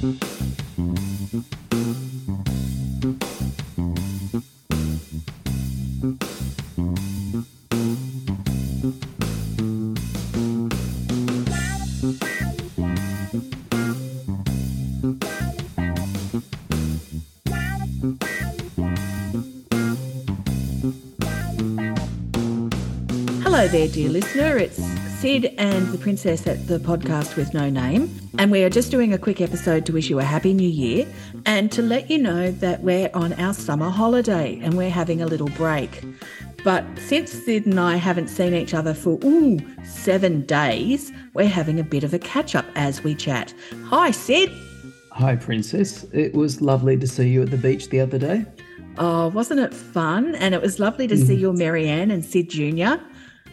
Hello there, dear listener. Sid and the Princess at the podcast with no name. And we are just doing a quick episode to wish you a happy new year and to let you know that we're on our summer holiday and we're having a little break. But since Sid and I haven't seen each other for, ooh, seven days, we're having a bit of a catch up as we chat. Hi, Sid. Hi, Princess. It was lovely to see you at the beach the other day. Oh, wasn't it fun? And it was lovely to see mm. your Marianne and Sid Jr.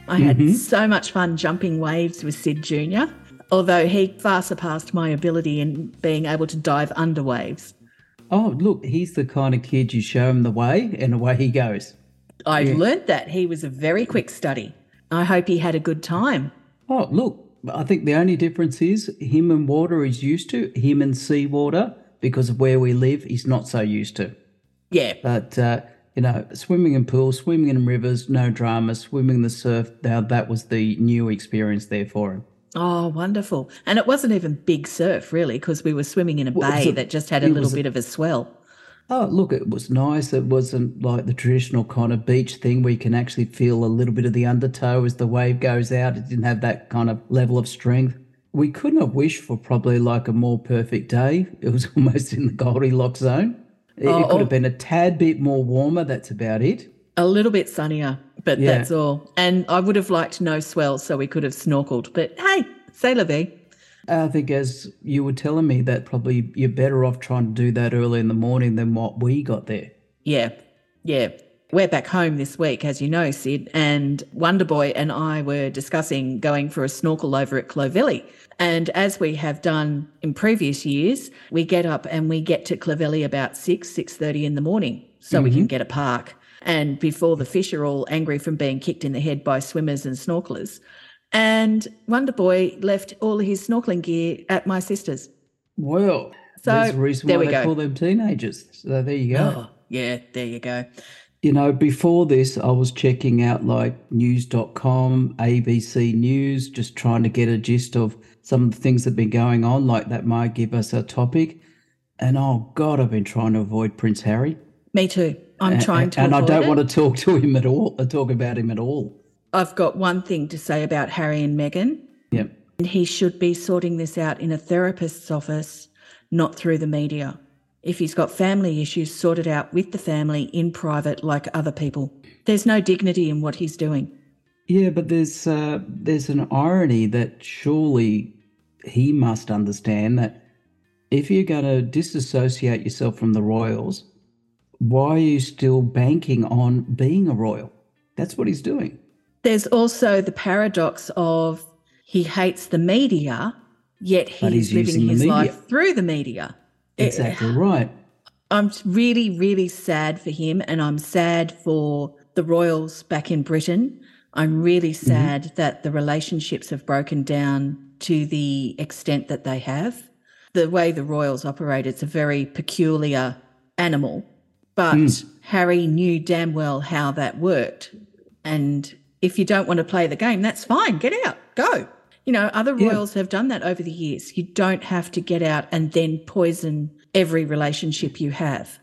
I had Mhm. so much fun jumping waves with Sid Jr., although he far surpassed my ability in being able to dive under waves. Oh, look, he's the kind of kid you show him the way and away he goes. I Yeah. learned that he was a very quick study. I hope he had a good time. Oh, look, I think the only difference is him and water is used to, him and seawater, because of where we live, he's not so used to. Yeah, But, uh, you know, swimming in pools, swimming in rivers, no drama, swimming in the surf, now that was the new experience there for him. Oh, wonderful. And it wasn't even big surf, really, because we were swimming in a Well, bay a- that just had a little a- bit of a swell. Oh, look, it was nice. It wasn't like the traditional kind of beach thing where you can actually feel a little bit of the undertow as the wave goes out. It didn't have that kind of level of strength. We couldn't have wished for probably like a more perfect day. It was almost in the Goldilocks zone. It, it Oh, could oh. have been a tad bit more warmer. That's about it. A little bit sunnier, but Yeah. that's all. And I would have liked no swell so we could have snorkeled. But hey, la vie. I think, as you were telling me, that probably you're better off trying to do that early in the morning than what we got there. Yeah, yeah. We're back home this week, as you know, Sid, and Wonderboy and I were discussing going for a snorkel over at Clovelly. And as we have done in previous years, we get up and we get to Clovelly about six, six thirty in the morning, so we can mm-hmm. get a park. And before the fish are all angry from being kicked in the head by swimmers and snorkelers. And Wonderboy left all his snorkeling gear at my sister's. Well, So, there's a reason there why we they go. call them teenagers. So there you go. Oh, yeah, there you go. You know, before this, I was checking out like news.com, ABC News, just trying to get a gist of some of the things that have been going on, like that might give us a topic. And oh God, I've been trying to avoid Prince Harry. Me too. I'm A- trying to And I don't it. want to talk to him at all, or talk about him at all. I've got one thing to say about Harry and Meghan. Yep. And he should be sorting this out in a therapist's office, not through the media. If he's got family issues, sorted out with the family in private like other people. There's no dignity in what he's doing. Yeah, but there's uh, there's an irony that surely he must understand that if you're going to disassociate yourself from the royals, why are you still banking on being a royal? That's what he's doing. There's also the paradox of he hates the media, yet he's, he's living his life through the media. It- Exactly eh. right. I'm really, really sad for him, and I'm sad for the royals back in Britain. I'm really mm-hmm. sad that the relationships have broken down to the extent that they have. The way the royals operate, it's a very peculiar animal, but mm. Harry knew damn well how that worked. And if you don't want to play the game, that's fine. Get out, go. You know, other Yeah. royals have done that over the years. You don't have to get out and then poison every relationship you have.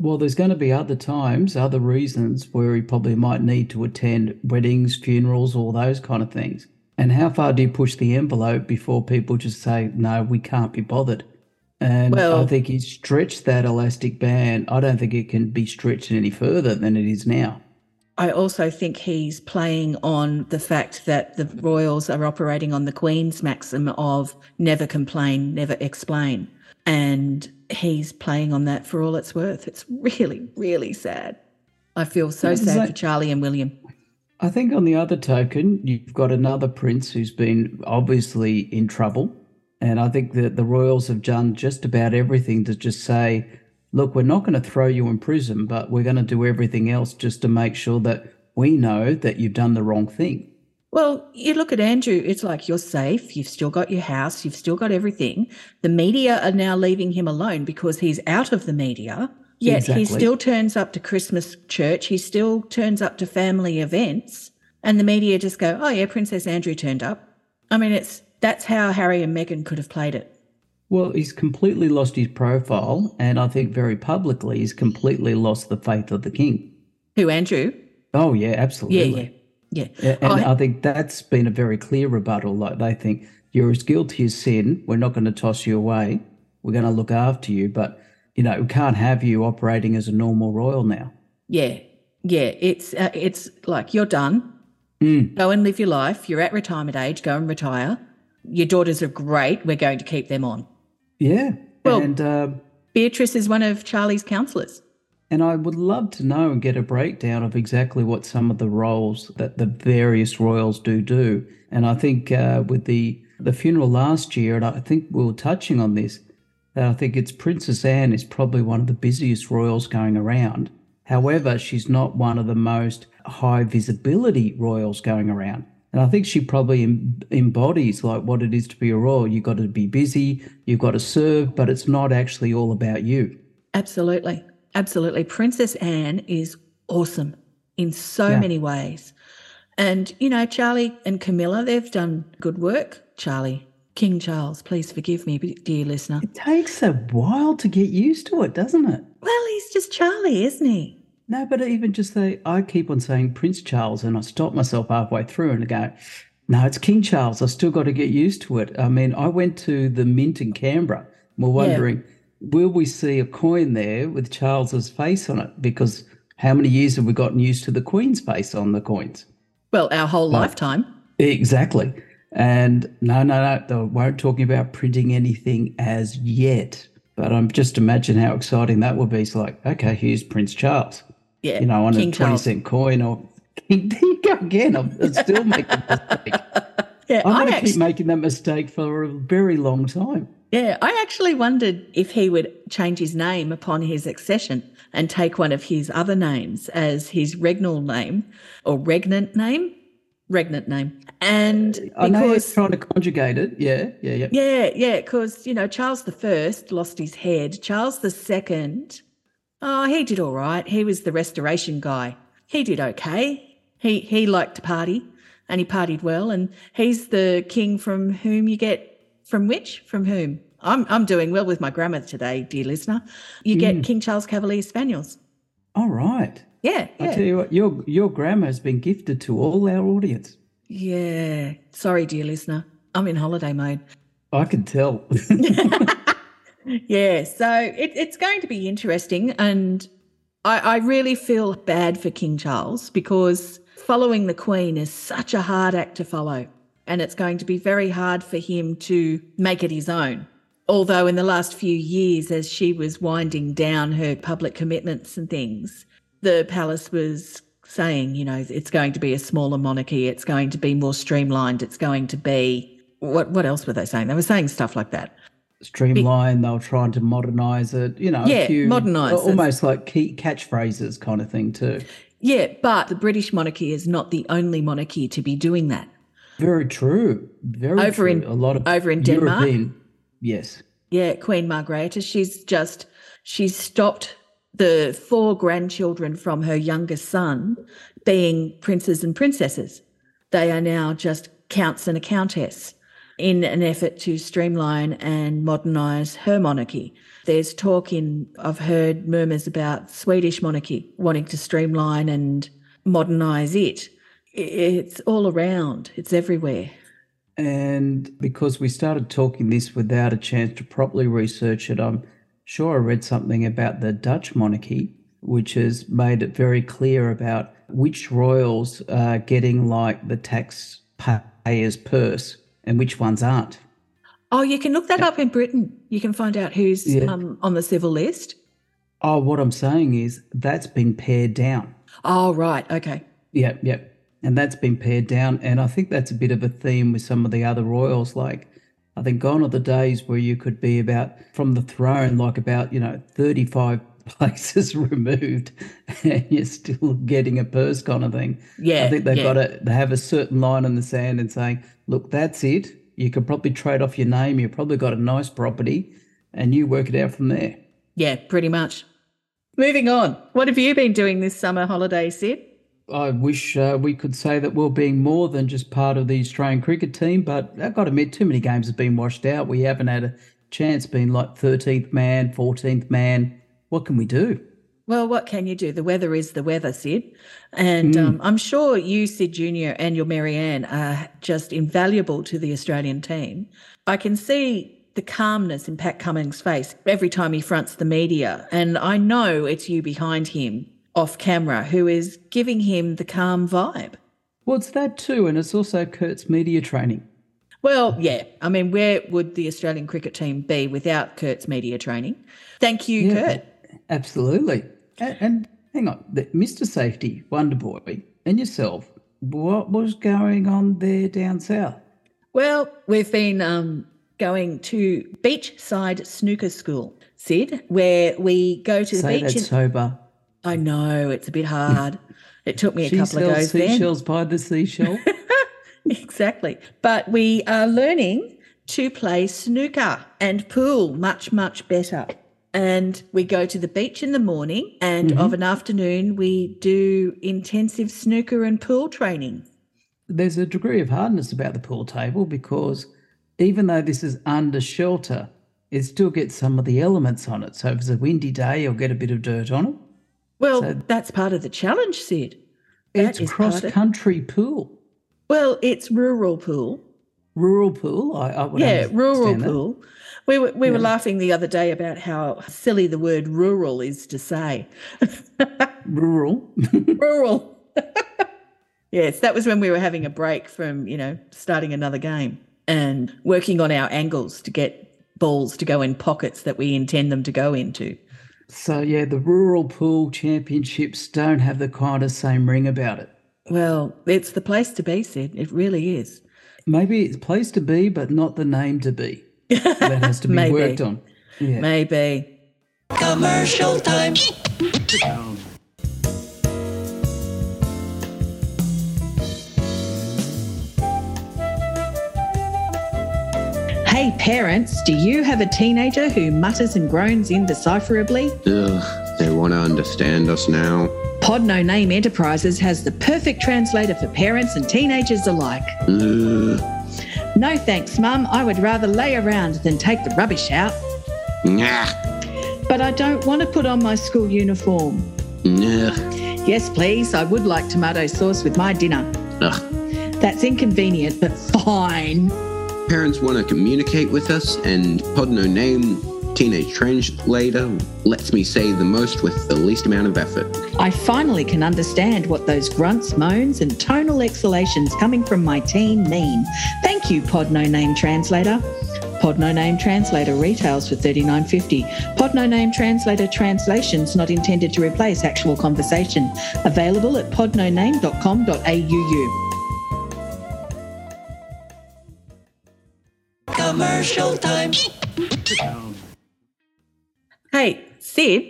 Well, there's going to be other times, other reasons where he probably might need to attend weddings, funerals, all those kind of things. And how far do you push the envelope before people just say, no, we can't be bothered? And Well- I think he's stretched that elastic band. I don't think it can be stretched any further than it is now. I also think he's playing on the fact that the royals are operating on the Queen's maxim of never complain, never explain. And he's playing on that for all it's worth. It's really, really sad. I feel so sad that- for Charlie and William. I think on the other token, you've got another prince who's been obviously in trouble. And I think that the royals have done just about everything to just say, look, we're not going to throw you in prison, but we're going to do everything else just to make sure that we know that you've done the wrong thing. Well, you look at Andrew, it's like you're safe. You've still got your house. You've still got everything. The media are now leaving him alone because he's out of the media. Yet Exactly. he still turns up to Christmas church. He still turns up to family events. And the media just go, oh, yeah, Princess Andrew turned up. I mean, it's that's how Harry and Meghan could have played it. Well, he's completely lost his profile, and I think very publicly he's completely lost the faith of the king. Who, Andrew? Oh yeah, absolutely. yeah, yeah. Yeah, And I- I think that's been a very clear rebuttal. Like they think you're as guilty as sin. We're not going to toss you away. We're going to look after you, but you know we can't have you operating as a normal royal now. Yeah, yeah. It's uh, it's like you're done. Mm. Go and live your life. You're at retirement age. Go and retire. Your daughters are great. We're going to keep them on. Yeah, Well- and uh, Beatrice is one of Charlie's counsellors. and I would love to know and get a breakdown of exactly what some of the roles that the various royals do do. And I think uh, with the the funeral last year, and I think we were touching on this, that I think it's Princess Anne is probably one of the busiest royals going around. However, she's not one of the most high visibility royals going around. And I think she probably em- embodies like what it is to be a royal. You've got to be busy, you've got to serve, but it's not actually all about you. Absolutely, absolutely. Princess Anne is awesome in so Yeah. many ways. And you know, Charlie and Camilla, they've done good work. Charlie, King Charles, please forgive me, dear listener. It takes a while to get used to it, doesn't it? Well, he's just Charlie, isn't he? No, but even just say, I keep on saying Prince Charles, and I stop myself halfway through and go, no, it's King Charles. I still got to get used to it. I mean, I went to the Mint in Canberra. We're wondering, will we see a coin there with Charles's face on it? Because how many years have we gotten used to the Queen's face on the coins? Well, our whole lifetime. Exactly. And no, no, no, they weren't talking about printing anything as yet. But I'm just imagine how exciting that would be. It's like, okay, here's Prince Charles. Yeah, you know, on King a 20 Charles. cent coin or there you go again. I'm still making a mistake. Yeah, I'm going to keep making that mistake for a very long time. yeah, I actually wondered if he would change his name upon his accession and take one of his other names as his regnal name or regnant name, regnant name, and I know because trying to conjugate it. Yeah, yeah, yeah. yeah, yeah, because you know Charles the First lost his head. Charles the Second, oh, he did all right. He was the Restoration guy. He did okay. He he liked to party, and he partied well. And he's the king from whom you get from which from whom. I'm I'm doing well with my grammar today, dear listener. You get mm. King Charles Cavalier Spaniels. All right. Yeah, I tell you what, your your grammar has been gifted to all our audience. yeah. Sorry, dear listener. I'm in holiday mode. I can tell. Yeah, so it, it's going to be interesting. And I, I really feel bad for King Charles because following the Queen is such a hard act to follow. And it's going to be very hard for him to make it his own. Although, in the last few years, as she was winding down her public commitments and things, the palace was saying, you know, it's going to be a smaller monarchy, it's going to be more streamlined, it's going to be. What, what else were they saying? They were saying stuff like that. Streamline, they were trying to modernize it, you know, Yeah, a few, modernise almost like key catchphrases kind of thing, too. Yeah, but the British monarchy is not the only monarchy to be doing that. Very true. Very Over true. in- a lot of over in Denmark? European, yes. Yeah, Queen Margrethe, she's just she's stopped the four grandchildren from her youngest son being princes and princesses. They are now just counts and a countess in an effort to streamline and modernize her monarchy. There's talk in I've heard murmurs about Swedish monarchy wanting to streamline and modernize it. It's all around. It's everywhere. And because we started talking this without a chance to properly research it, I'm sure I read something about the Dutch monarchy, which has made it very clear about which royals are getting like the taxpayer's purse and which ones aren't. Oh, you can look that up in Britain. You can find out who's Yeah. um, on the civil list. Oh, what I'm saying is that's been pared down. Oh, right. Okay. Yep, yep. And that's been pared down. And I think that's a bit of a theme with some of the other royals. Like, I think gone are the days where you could be about from the throne, like about, you know, 35 places removed and you're still getting a purse kind of thing. Yeah. I think they've yeah. got to they have a certain line in the sand and saying, look, that's it. You could probably trade off your name. You've probably got a nice property and you work it out from there. Yeah, pretty much. Moving on. What have you been doing this summer holiday, Sid? I wish uh, we could say that we're being more than just part of the Australian cricket team, but I've got to admit, too many games have been washed out. We haven't had a chance being like 13th man, 14th man. What can we do? Well, what can you do? The weather is the weather, Sid. And um, I'm sure you, Sid Jr., and your Marianne are just invaluable to the Australian team. I can see the calmness in Pat Cummins' face every time he fronts the media. And I know it's you behind him off camera who is giving him the calm vibe. Well, it's that too, and it's also Kurt's media training. Well, yeah. I mean, where would the Australian cricket team be without Kurt's media training? Thank you, Yeah. Kurt. Absolutely. And, and hang on, Mr. Safety, Wonderboy, and yourself, what was going on there down south? Well, we've been um, going to Beachside Snooker School, Sid, where we go to the Say beach. that and- sober. I know it's a bit hard. it took me a She couple of sells goes then. seashells by the seashell. Exactly. But we are learning to play snooker and pool much, much better. And we go to the beach in the morning, and mm-hmm. of an afternoon, we do intensive snooker and pool training. There's a degree of hardness about the pool table because even though this is under shelter, it still gets some of the elements on it. So if it's a windy day, you'll get a bit of dirt on it. Well, So- that's part of the challenge, Sid. That It's is a part cross of- country pool. Well, it's rural pool. Rural pool. I, I Yeah, rural that. We were, we were laughing the other day about how silly the word rural is to say. Rural. rural. yes, that was when we were having a break from, you know, starting another game and working on our angles to get balls to go in pockets that we intend them to go into. so yeah, the rural pool championships don't have the kind of same ring about it. Well, it's the place to be, Sid. It really is. Maybe it's place to be, but not the name to be. That has to be Maybe. worked on. Yeah. Maybe. Commercial time. Hey, parents, do you have a teenager who mutters and groans indecipherably? Ugh, they want to understand us now. Pod No Name Enterprises has the perfect translator for parents and teenagers alike. Ugh, No thanks, Mum. I would rather lay around than take the rubbish out. nah, But I don't want to put on my school uniform. nah, Yes, please. I would like tomato sauce with my dinner. ugh. That's inconvenient, but fine. Parents want to communicate with us, and Pod No Name Teenage Translator lets me say the most with the least amount of effort. I finally can understand what those grunts, moans, and tonal exhalations coming from my teen mean. Thank you, Pod No Name Translator. Pod No Name Translator retails for $39.50. Pod No Name Translator translations not intended to replace actual conversation. Available at podnoname.com.au. Commercial time. Hey, Sid,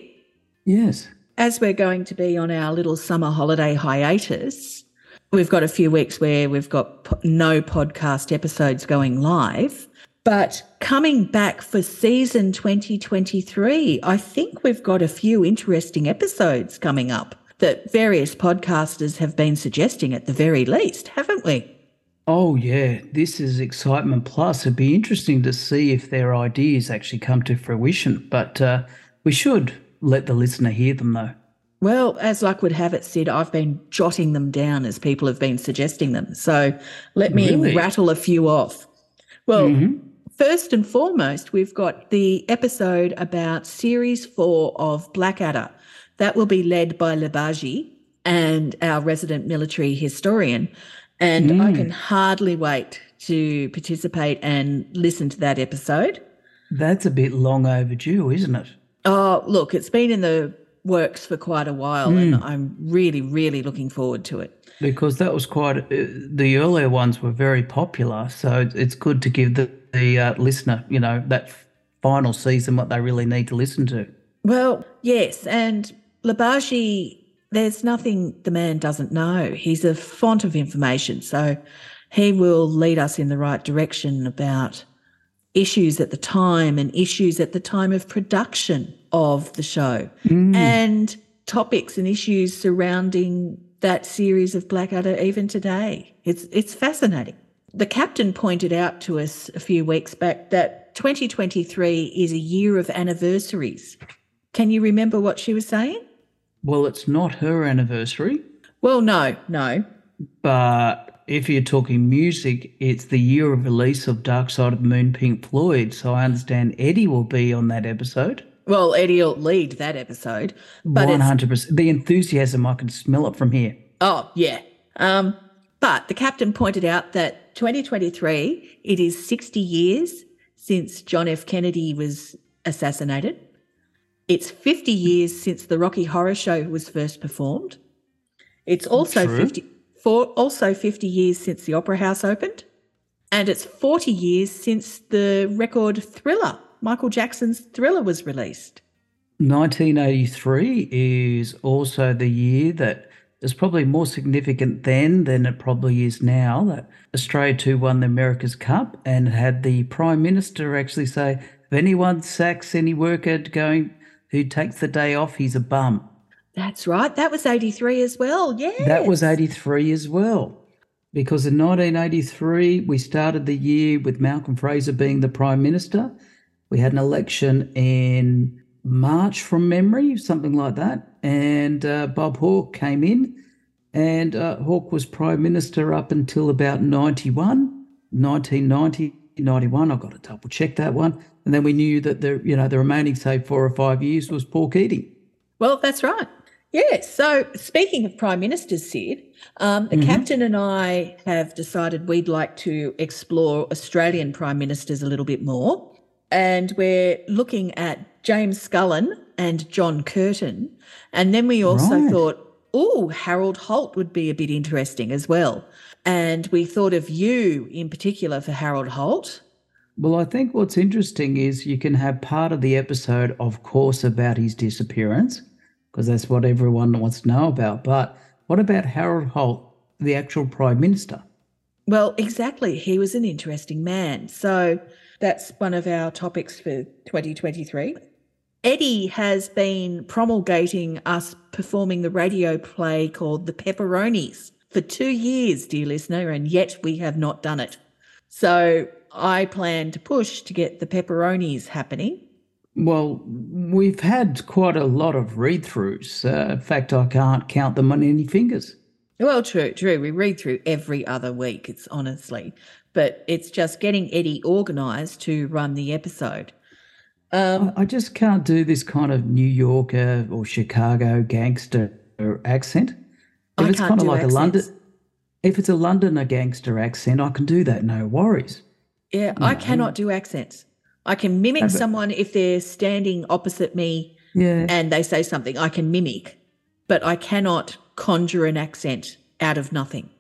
Yes. as we're going to be on our little summer holiday hiatus, we've got a few weeks where we've got no podcast episodes going live. But coming back for season 2023, I think we've got a few interesting episodes coming up that various podcasters have been suggesting at the very least, haven't we? Oh, yeah. This is excitement plus. It'd be interesting to see if their ideas actually come to fruition. But uh, we should let the listener hear them, though. Well, as luck would have it, Sid, I've been jotting them down as people have been suggesting them. So let me Really? rattle a few off. Well, Mhm. first and foremost, we've got the episode about series four of Blackadder. That will be led by Labaji and our resident military historian. And I can hardly wait to participate and listen to that episode. That's a bit long overdue, isn't it? Oh, look, it's been in the works for quite a while, and I'm really, really looking forward to it. Because that was quite, uh, the earlier ones were very popular. So it's- good to give the, the uh, listener, you know, that final season what they really need to listen to. Well, yes. And Labaji, there's nothing the man doesn't know. He's a font of information. So he will lead us in the right direction about issues at the time and issues at the time of production of the show mm. and topics and issues surrounding that series of Blackadder even today. It's it's fascinating. The captain pointed out to us a few weeks back that 2023 is a year of anniversaries. Can you remember what she was saying? Well, it's not her anniversary, Well, no, no. but if you're talking music, it's the year of release of Dark Side of the Moon Pink Floyd. So I understand Eddie will be on that episode. Well, Eddie will lead that episode, but hundred percent. The enthusiasm, I can smell it from here. Oh, yeah. Um, but the captain pointed out that 2023, it is 60 years since John F. Kennedy was assassinated. It's 50 years since the Rocky Horror Show was first performed. It's also True. 50 for also 50 years since the Opera House opened. And it's 40 years since the record Thriller, Michael Jackson's Thriller was released. 1983 is also the year that is probably more significant then than it probably is now. That Australia 2 won the America's Cup and had the Prime Minister actually say, if anyone sacks any worker going who takes the day off, he's a bum. That's right. That was 83 as well. Yeah. That was 83 as well. Because in 1983, we started the year with Malcolm Fraser being the Prime Minister. We had an election in March from memory, something like that. And uh, Bob Hawke came in, and uh, Hawke was Prime Minister up until about 91, 1990, 91. I've got to double check that one. And then we knew that the, you know, the remaining, say, four or five years was Paul Keating. Well, that's right. Yes. So, speaking of prime ministers, Sid, um, the captain and I have decided we'd like to explore Australian prime ministers a little bit more. And we're looking at James Scullin and John Curtin. And then we also Right. thought, oh, Harold Holt would be a bit interesting as well. And we thought of you in particular for Harold Holt. Well, I think what's interesting is you can have part of the episode, of course, about his disappearance, because that's what everyone wants to know about. But what about Harold Holt, the actual Prime Minister? Well, exactly. He was an interesting man. So that's one of our topics for 2023. Eddie has been promulgating us performing the radio play called The Pepperonis for two years, dear listener, and yet we have not done it. So I plan to push to get the Pepperonis happening. Well, we've had quite a lot of read throughs. Uh, in fact, I can't count them on any fingers. Well, true, true. We read through every other week, it's honestly, but it's just getting Eddie organised to run the episode. Um, I, just can't do this kind of New Yorker or Chicago gangster accent. If I it's kind of like a London, if it's a Londoner gangster accent, I can do that, no worries. Yeah, I cannot do accents. I can mimic but- someone if they're standing opposite me Yeah. and they say something. I can mimic, but I cannot conjure an accent out of nothing.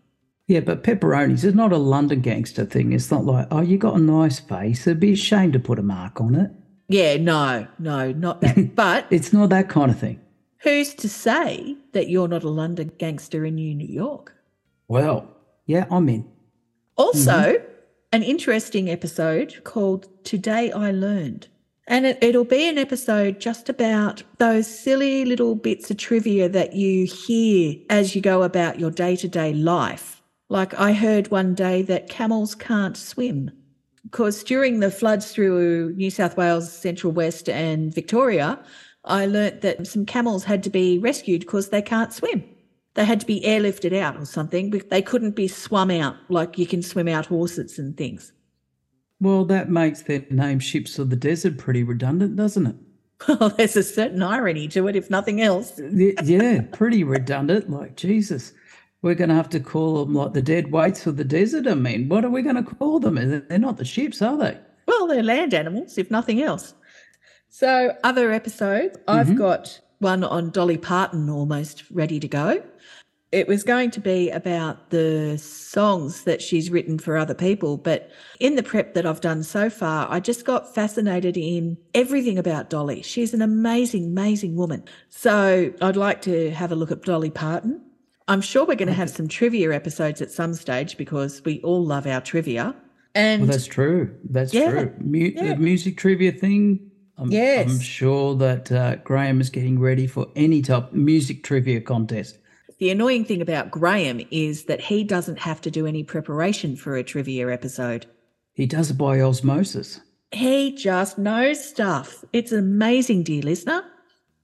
Yeah, but pepperonis is not a London gangster thing. It's not like, oh, you got a nice face. It'd be a shame to put a mark on it. Yeah, no, no, not that. but It's not that kind of thing. who's to say that you're not a London gangster in New York? Well, yeah, I'm in. Also, mm-hmm. an interesting episode called Today I Learned. And it, it'll be an episode just about those silly little bits of trivia that you hear as you go about your day to day life. Like I heard one day that camels can't swim. Because during the floods through New South Wales, Central West, and Victoria, I learnt that some camels had to be rescued because they can't swim. They had to be airlifted out or something. but They couldn't be swum out like you can swim out horses and things. Well, that makes their name Ships of the Desert pretty redundant, doesn't it? Well, there's a certain irony to it, if nothing else. Yeah, pretty redundant. Like, Jesus, we're going to have to call them like the dead weights of the desert. I mean, what are we going to call them? They're not the ships, are they? Well, they're land animals, if nothing else. So, other episodes, I've mm-hmm. got one on Dolly Parton almost ready to go. It was going to be about the songs that she's written for other people, but in the prep that I've done so far, I just got fascinated in everything about Dolly. She's an amazing, amazing woman. So I'd like to have a look at Dolly Parton. I'm sure we're going to have some trivia episodes at some stage because we all love our trivia. And Well, that's true. That's Yeah, true. Mu- yeah. The music trivia thing. I'm, Yes. I'm sure that uh, Graham is getting ready for any type music trivia contest. the annoying thing about Graham is that he doesn't have to do any preparation for a trivia episode. He does it by osmosis. He just knows stuff. It's amazing, dear listener.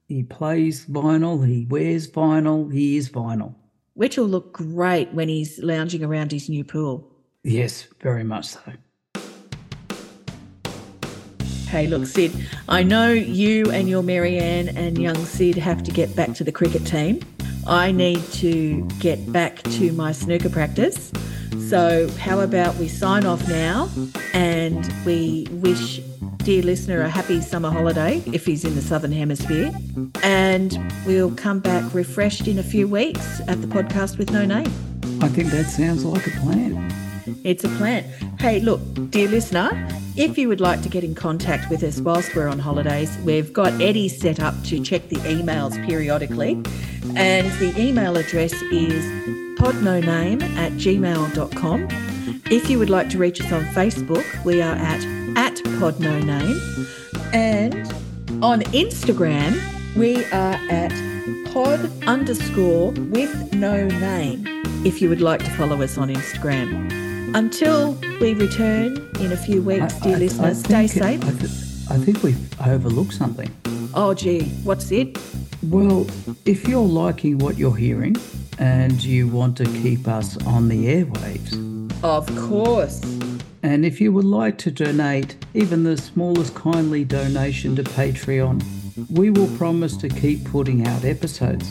He plays vinyl. He wears vinyl. He is vinyl. Which will look great when he's lounging around his new pool. Yes, very much so. Hey, look, Sid, I know you and your Marianne and young Sid have to get back to the cricket team. I need to get back to my snooker practice. So, how about we sign off now and we wish dear listener a happy summer holiday if he's in the southern hemisphere. And we'll come back refreshed in a few weeks at the podcast with no name. I think that sounds like a plan. It's a plan. Hey, look, dear listener, if you would like to get in contact with us whilst we're on holidays, we've got Eddie set up to check the emails periodically. And the email address is podnoname at gmail.com. If you would like to reach us on Facebook, we are at, at podnoname. And on Instagram, we are at pod underscore with no name if you would like to follow us on Instagram. Until we return in a few weeks, dear listeners, stay think- safe. I, th- I think we've overlooked something. Oh, gee, what's it? Well, if you're liking what you're hearing and you want to keep us on the airwaves, Of course. And if you would like to donate even the smallest kindly donation to Patreon, we will promise to keep putting out episodes.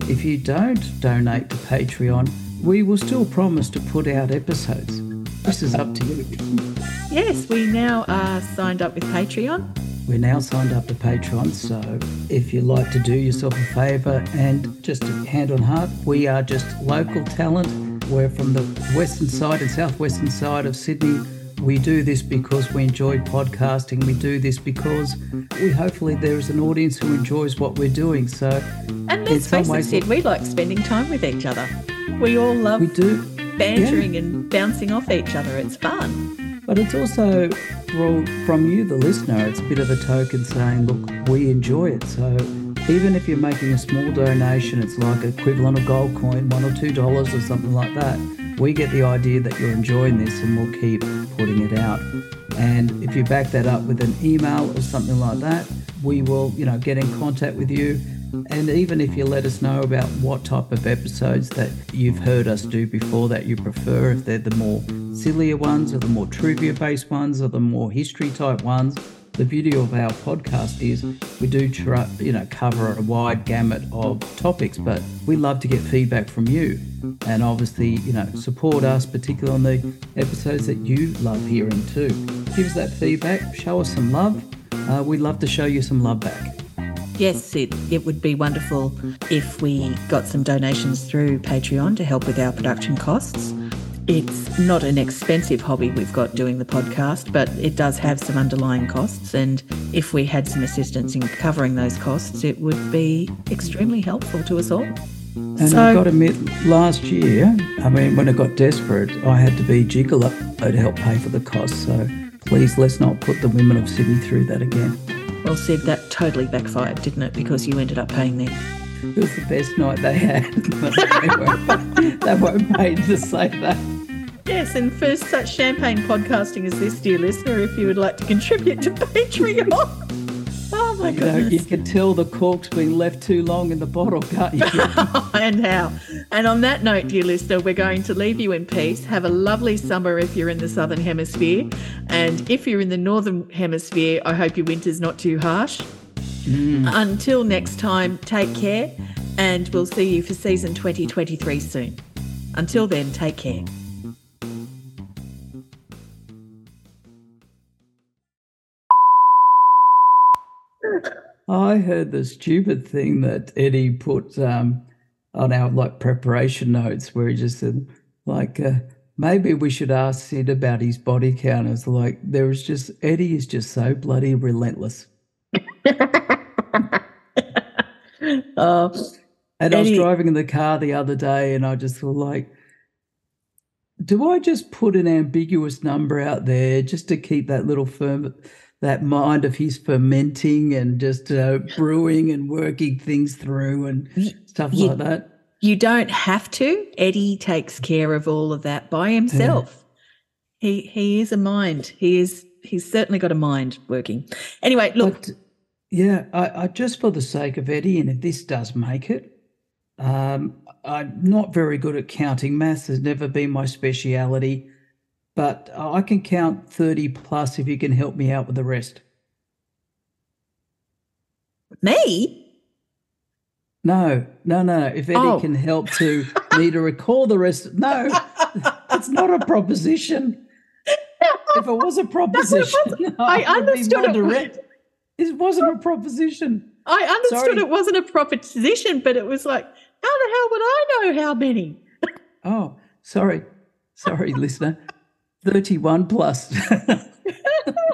If you don't donate to Patreon, we will still promise to put out episodes. This is up to you. Yes, we now are signed up with Patreon. We're now signed up to Patreon, so if you'd like to do yourself a favour and just hand on heart, we are just local talent. We're from the western side and southwestern side of Sydney. We do this because we enjoy podcasting. We do this because we hopefully there is an audience who enjoys what we're doing. So And let's some face it, ways, Sid, we like spending time with each other. We all love we do. bantering and bouncing off each other. It's fun. But it's also well, from you, the listener, it's a bit of a token saying, look, we enjoy it. So even if you're making a small donation, it's like equivalent of gold coin, one or two dollars or something like that. We get the idea that you're enjoying this and we'll keep putting it out. And if you back that up with an email or something like that, we will, you know, get in contact with you. And even if you let us know about what type of episodes that you've heard us do before that you prefer, if they're the more sillier ones or the more trivia based ones or the more history type ones, the beauty of our podcast is we do try, you know cover a wide gamut of topics, but we love to get feedback from you, and obviously you know support us, particularly on the episodes that you love hearing too. Give us that feedback, show us some love. Uh, we'd love to show you some love back. Yes, Sid, it would be wonderful if we got some donations through Patreon to help with our production costs. It's not an expensive hobby we've got doing the podcast, but it does have some underlying costs. And if we had some assistance in covering those costs, it would be extremely helpful to us all. And So- I've got to admit, last year, I mean, when it got desperate, I had to be gigolo to help pay for the costs. So please, let's not put the women of Sydney through that again. Well, Sid, that totally backfired, didn't it? Because you ended up paying them. It was the best night they had. They, won't, they won't pay to say that. Yes, and for such champagne podcasting as this, dear listener, if you would like to contribute to Patreon. Oh my You know, you can tell the cork's been left too long in the bottle, can't you? and how. And on that note, dear listener, we're going to leave you in peace. Have a lovely summer if you're in the southern hemisphere. And if you're in the northern hemisphere, I hope your winter's not too harsh. Mm. Until next time, take care, and we'll see you for season 2023 soon. Until then, take care. I heard the stupid thing that Eddie put um, on our like preparation notes where he just said like uh, maybe we should ask Sid about his body count. It's like there was just Eddie is just so bloody relentless. Oh, And I was driving in the car the other day and I just thought like do I just put an ambiguous number out there just to keep that little firm that mind of his fermenting and just uh, brewing and working things through and stuff you- like that? you don't have to. Eddie takes care of all of that by himself. He he is a mind. He is he's certainly got a mind working. Anyway, look, But yeah, I, I just for the sake of Eddie, and if this does make it, um, I'm not very good at counting. Maths has never been my speciality, but I can count 30 plus if you can help me out with the rest. me. No, no, no. If Eddie Oh. can help to me to recall the rest, no, it's not a proposition. If it was a proposition, I I be understood it. direct. It wasn't a proposition. I understood Sorry. it wasn't a proposition, but it was like, how the hell would I know how many? Oh, sorry. Sorry, listener. 31 plus.